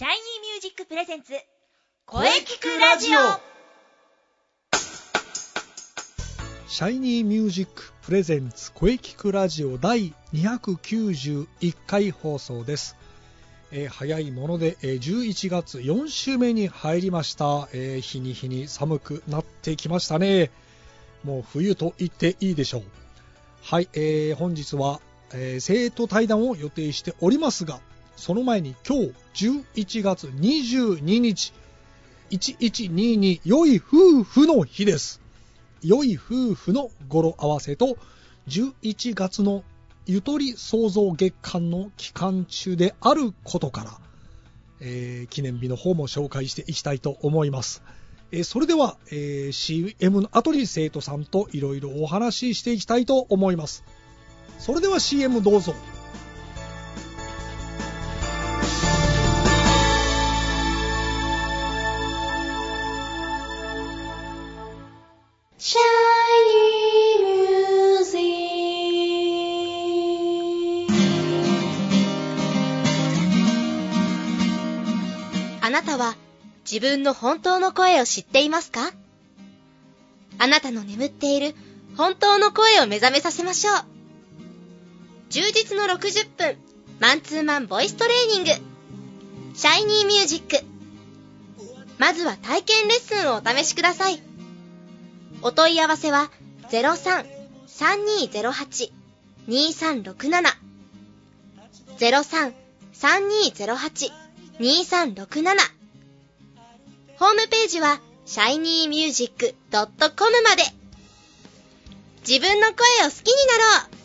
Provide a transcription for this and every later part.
シャイニーミュージックプレゼンツ声聞くラジオ。シャイニーミュージックプレゼンツ声聞くラジオ第291回放送です、えー早いもので、えー11月4週目に入りました、えー日に日に寒くなってきましたね。もう冬と言っていいでしょう。はい、えー本日は、えー生徒対談を予定しておりますがその前に今日11月22日1122良い夫婦の日です良い夫婦の語呂合わせと11月のゆとり創造月間の期間中であることから、えー記念日の方も紹介していきたいと思います。えーそれでは、えー CM の後に生徒さんといろいろお話ししていきたいと思います。それでは CM どうぞ。シャイニーミュージックあなたは自分の本当の声を知っていますか？あなたの眠っている本当の声を目覚めさせましょう。充実の60分マンツーマンボイストレーニング。シャイニーミュージックまずは体験レッスンをお試しください。お問い合わせは03-3208-2367 03-3208-2367ホームページは shinymusic.com まで。自分の声を好きになろう。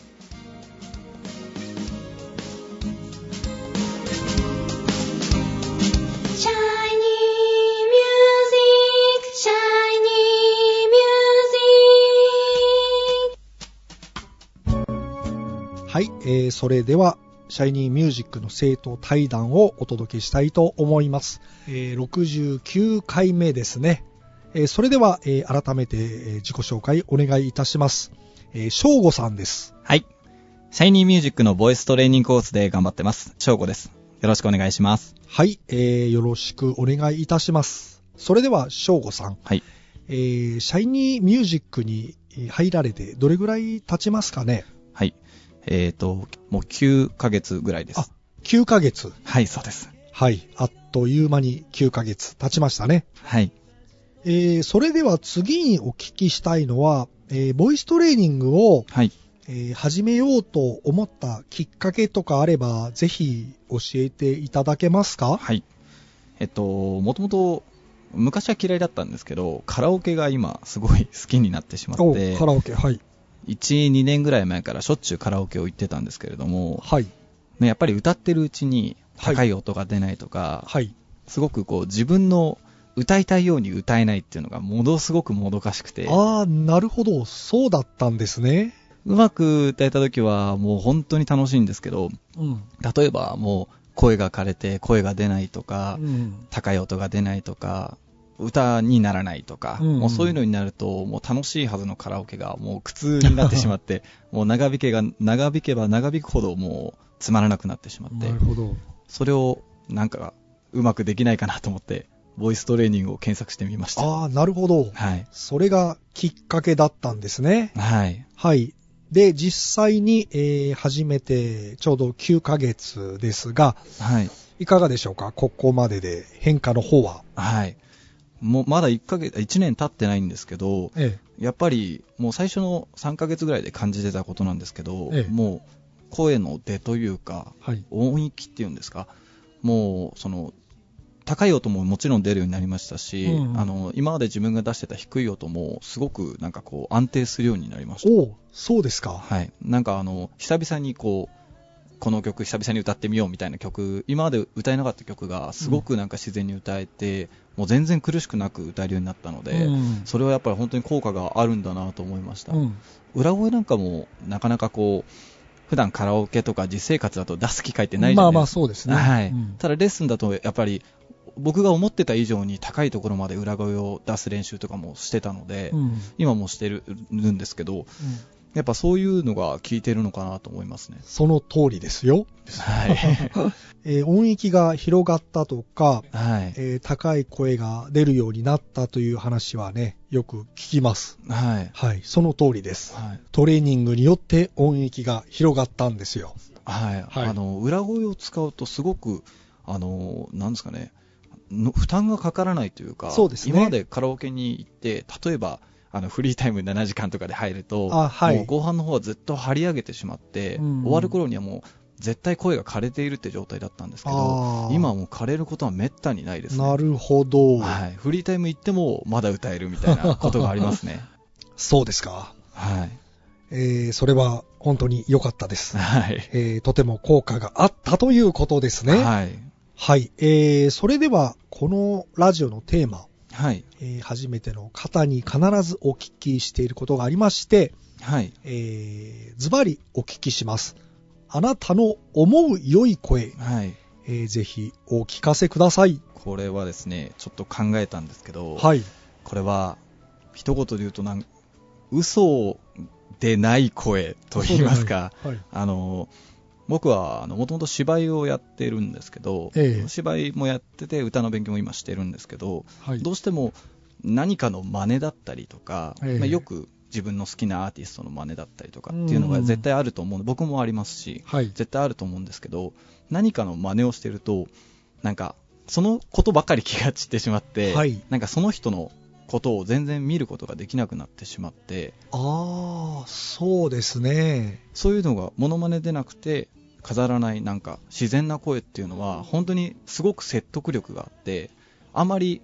はい、えーそれでは、シャイニーミュージックの生徒対談をお届けしたいと思います。えー69回目ですね。えーそれでは、えー改めて、えー自己紹介お願いいたします。えー、翔吾さんです。はい。シャイニーミュージックのボイストレーニングコースで頑張ってます。翔吾です。よろしくお願いします。はい、えーよろしくお願いいたします。それでは、翔吾さん。はい。えーシャイニーミュージックに入られてどれぐらい経ちますかね？はい。えーと、もう9ヶ月ぐらいであす。、9ヶ月。はい、そうです。はい、あっという間に9ヶ月経ちましたね。はい。えーそれでは次にお聞きしたいのは、えーボイストレーニングを、はい。えー始めようと思ったきっかけとかあれば、ぜひ教えていただけますか？はい。えっと、もともと、昔は嫌いだったんですけど、カラオケが今すごい好きになってしまおってカ、ラオケ、はい。1、2年ぐらい前からしょっちゅうカラオケを行ってたんですけれども、はい。ね、やっぱり歌ってるうちに高い音が出ないとか、はい。すごくこう自分の歌いたいように歌えないっていうのがものすごくもどかしくて、ああ、なるほど。そうだったんですね。うまく歌えた時はもう本当に楽しいんですけど、うん。例えばもう声が枯れて声が出ないとか、うん。高い音が出ないとか、歌にならないとか、うんうんもうそういうのになると、もう楽しいはずのカラオケがもう苦痛になってしまって、もう長引けが、長引けば長引くほどもうつまらなくなってしまってなる、ほど。それをなんかうまくできないかなと思って、ボイストレーニングを検索してみました。ああ、なるほど。はい。それがきっかけだったんですね。はい。はい。で、実際に、えー始めてちょうど9ヶ月ですが、はい。いかがでしょうか？ここまでで変化の方は。はい。もうまだ1ヶ月、1年経ってないんですけど、えやっぱりもう最初の3ヶ月ぐらいで感じてたことなんですけど、ええもう声の出というか、え。はい。音域っていうんですか、もうその、高い音ももちろん出るようになりましたし、うんあの、今まで自分が出してた低い音もすごくなんかこう安定するようになりました。おうそうですか。はい。なんかあの、久々にこう、この曲久々に歌ってみようみたいな曲、今まで歌えなかった曲がすごくなんか自然に歌えて、もう全然苦しくなく歌えるようになったので、うんそれはやっぱり本当に効果があるんだなと思いました。うん。裏声なんかもなかなかこう、普段カラオケとか実生活だと出す機会ってないじゃまあまあないですか。そうですね。はい、うんただレッスンだとやっぱり僕が思ってた以上に高いところまで裏声を出す練習とかもしてたので、うん今もしてるんですけど、やっぱそういうのが効いてるのかなと思いますね。その通りですよ。はい。えー音域が広がったとか、はい。えー高い声が出るようになったという話はね、よく聞きます。はい。はい、その通りです。はい。トレーニングによって音域が広がったんですよ。はい。はいあの、裏声を使うとすごく、あの、なんですかね、の負担がかからないというか、そうですね今までカラオケに行って、例えば、あのフリータイム7時間とかで入ると、あはいもう後半の方はずっと張り上げてしまって、うん終わる頃にはもう絶対声が枯れているって状態だったんですけど、今はもう枯れることはめったにないですね。なるほど、はい。フリータイム行ってもまだ歌えるみたいなことがありますね。そうですか。はい。えーそれは本当に良かったです。はい。えーとても効果があったということですね。はい。はい。えーそれでは、このラジオのテーマ、はい。えー初めての方に必ずお聞きしていることがありまして、はい。えーズバリお聞きします。あなたの思う良い声、はい。えーぜひお聞かせください。これはですね、ちょっと考えたんですけど、はい。これは、一言で言うとなん、嘘でない声と言いますか、はい。あの、僕は、もともと芝居をやってるんですけど、ええ。芝居もやってて、歌の勉強も今してるんですけど、はい。どうしても何かの真似だったりとか、ええ。まあよく自分の好きなアーティストの真似だったりとかっていうのが絶対あると思う。の僕もありますし、はい。絶対あると思うんですけど、何かの真似をしてると、なんか、そのことばかり気が散ってしまって、はい。なんかその人のことを全然見ることができなくなってしまって、ああ、そうですね。そういうのがモノマネでなくて、飾らないなんか自然な声っていうのは、本当にすごく説得力があって、あまり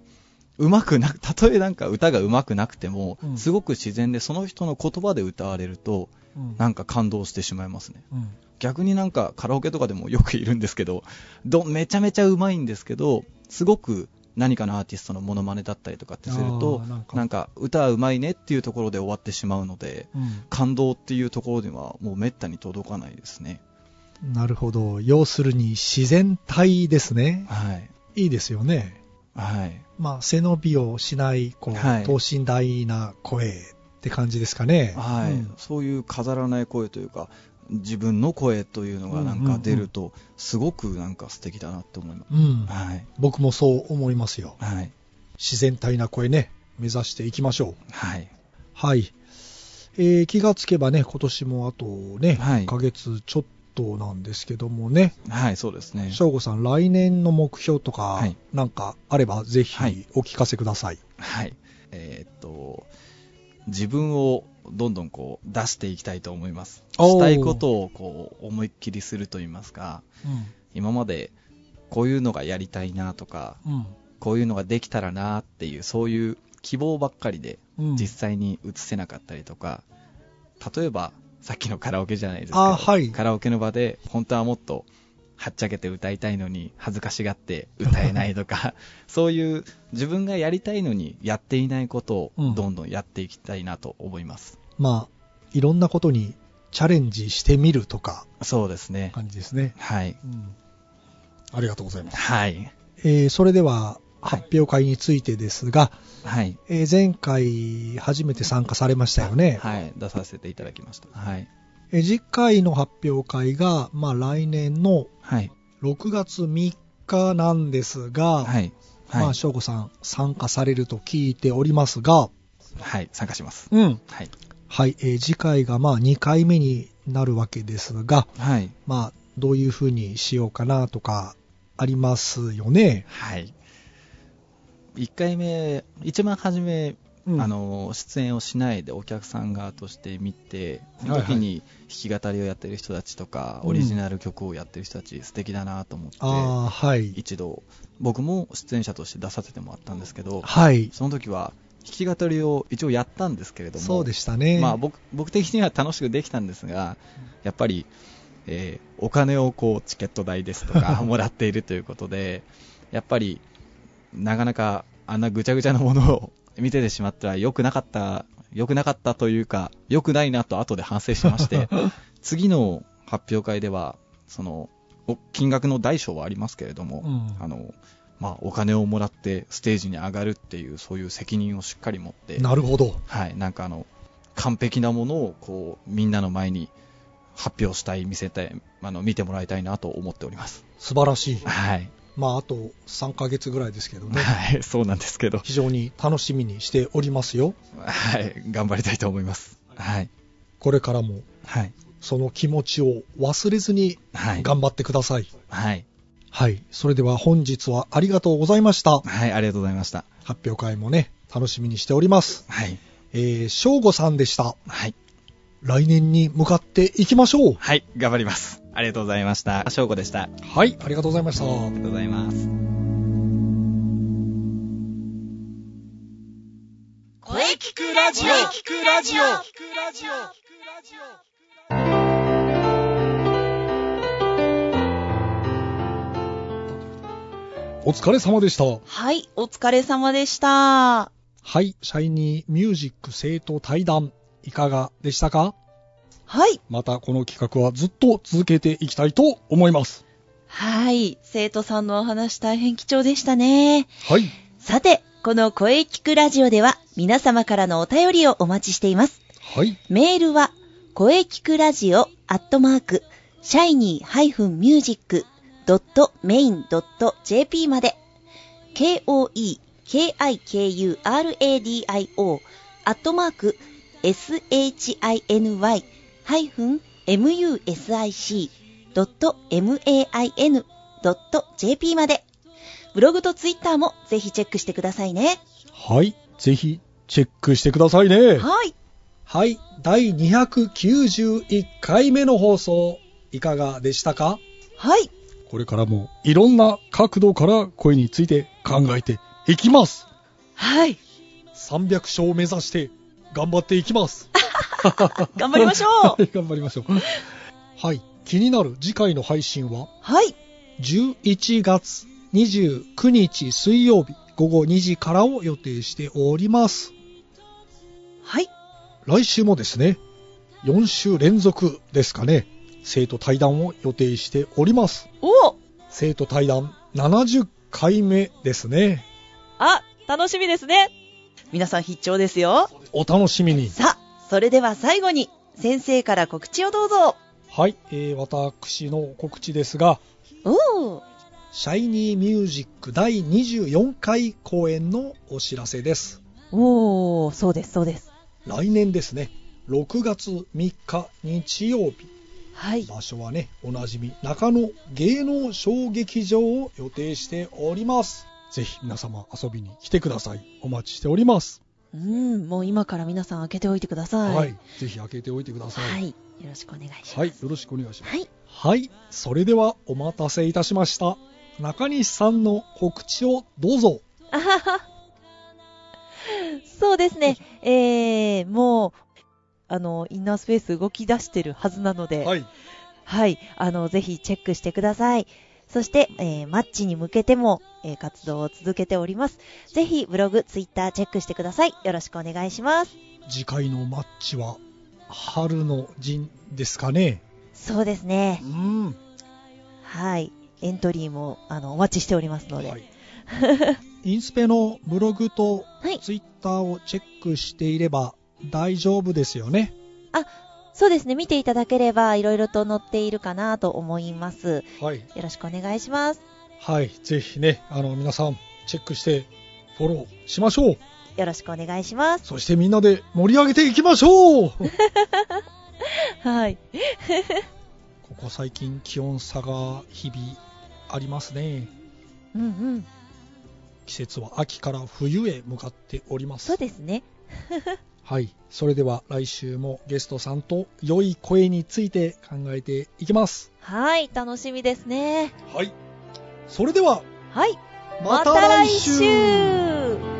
うまくなく、たとえなんか歌がうまくなくても、うんすごく自然でその人の言葉で歌われると、うんなんか感動してしまいますね。うん逆になんかカラオケとかでもよくいるんですけど、どめちゃめちゃうまいんですけど、すごく何かのアーティストのモノマネだったりとかってするとなんか歌はうまいねっていうところで終わってしまうのでうん感動っていうところではもうめったに届かないですねなるほど。要するに自然体ですね。はいいいですよね。はいまあ、背伸びをしない、こう、はい等身大な声って感じですかね。はい、うんそういう飾らない声というか自分の声というのがなんか出るとすごくなんか素敵だなって思います、うん。はい僕もそう思いますよ。はい自然体な声ね、目指していきましょう。はいはい。えー気がつけばね、今年もあとね、はい1ヶ月ちょっとなんですけどもね、はいそうですね翔吾さん、来年の目標とかはい、なんかあれば、ぜひはいお聞かせください。はい。えーっと、自分をどんどんこう出していきたいと思います。したいことをこう思いっきりすると言いますか、今までこういうのがやりたいなとか、うん。こういうのができたらなっていう、そういう希望ばっかりでうん。実際に移せなかったりとか、例えばさっきのカラオケじゃないですか。あはいカラオケの場で本当はもっとはっちゃけて歌いたいのに恥ずかしがって歌えないとか、そういう自分がやりたいのにやっていないことをうんどんどんやっていきたいなと思います。まあ、いろんなことにチャレンジしてみるとか、そうですね。感じですね。はい。うん。ありがとうございます。はい。えーそれでは、はい発表会についてですが、はい。えー前回初めて参加されましたよね。はい。出させていただきました。はい。えー次回の発表会が、まあ来年のはい。6月3日なんですが、はい。まあ、はい。翔吾さん参加されると聞いておりますが、はい。参加します。うん。はい。はい、えー次回がまあ2回目になるわけですが、はい。まあ、どういう風にしようかなとか、ありますよね？はい。1回目、一番初め、うんあの出演をしないでお客さん側として見て、そはいはいの時に弾き語りをやってる人たちとか、うんオリジナル曲をやってる人たち、素敵だなと思って、はい。一度、僕も出演者として出させてもらったんですけど、はい。その時は弾き語りを一応やったんですけれども、そうでしたね。まあ、僕僕的には楽しくできたんですが、やっぱり、えーお金をこうチケット代ですとか もらっているということで、やっぱりなかなかあんなぐちゃぐちゃなものを見ててしまったら良くなかった、良くなかったというか、良くないなと後で反省しまして、次の発表会では、その、お金額の大小はありますけれども、うんあの、まあ、お金をもらってステージに上がるっていう、そういう責任をしっかり持って、なるほど。はい、なんかあの、完璧なものをこうみんなの前に発表したい、見せたい、あの見てもらいたいなと思っております。素晴らしい。はい。まあ、あと3ヶ月ぐらいですけどね。はい、そうなんですけど。非常に楽しみにしておりますよ。はい、頑張りたいと思います。はい。これからもはい。その気持ちを忘れずにはい。頑張ってください。はい。はい。それでは本日はありがとうございました。はい、ありがとうございました。発表会もね、楽しみにしております。はい。えー、翔吾さんでした。はい。来年に向かっていきましょう。はい、頑張ります。ありがとうございました。翔子でした。あはい。ありがとうございました。りがとうございます。声聞くラジオ聞くラジオお疲れ様でした。はい、お疲れ様でした。はい。シャイニーミュージック生徒対談、いかがでしたか？はい。またこの企画はずっと続けていきたいと思います。はい。生徒さんのお話大変貴重でしたね。はい。さて、この声聞くラジオでは皆様からのお便りをお待ちしています。はい。メールは、声聞くラジオアットマーク、シャイニー -music.main.jp まで、k-o-e-k-i-k-u-r-a-d-i-o アットマーク、shiny-music.main.jp まで、ブログとツイッターもぜひチェックしてくださいね。はい。ぜひ、チェックしてくださいね。はい。はい。第291回目の放送、いかがでしたか？はい。これからもいろんな角度から声について考えていきます。はい。300勝を目指して頑張っていきます。頑張りましょうはい 頑張りましょう。はい。気になる次回の配信は、はい。11月29日水曜日午後2時からを予定しております。はい。来週もですね、4週連続ですかね、生徒対談を予定しております。お生徒対談70回目ですね。あ、楽しみですね。皆さん必聴ですよ。お楽しみに。さあ、それでは最後に、先生から告知をどうぞ。はい、えー、私の告知ですが、おー。シャイニーミュージック第24回公演のお知らせです。おー、そうです、そうです。来年ですね、6月3日日曜日、はい。場所はね、おなじみ中野芸能小劇場を予定しております。ぜひ皆様遊びに来てください。お待ちしております。うん、もう今から皆さん開けておいてください。はい。ぜひ開けておいてください。はい。よろしくお願いします。はい。よろしくお願いします。はい。はい。それではお待たせいたしました。中西さんの告知をどうぞ。あはは。そうですね。えー、もう、あの、インナースペース動き出してるはずなので、はい。はい。あの、ぜひチェックしてください。そして、えーマッチに向けても、えー活動を続けております。ぜひ、ブログ、ツイッターチェックしてください。よろしくお願いします。次回のマッチは春の陣ですかね。そうですねう。ん。はい。エントリーも、あの、お待ちしておりますので。はい。インスペのブログとはいツイッターをチェックしていれば大丈夫ですよね。そうですね。見ていただければ、いろいろと載っているかなと思います。はい。よろしくお願いします。はい。ぜひね、あの皆さんチェックしてフォローしましょう。よろしくお願いします。そしてみんなで盛り上げていきましょう はい。ここ最近気温差が日々ありますね。うんうん。季節は秋から冬へ向かっております。そうですね。はい。それでは来週もゲストさんと良い声について考えていきます。はい。楽しみですね。はい。それでは、はい。また来週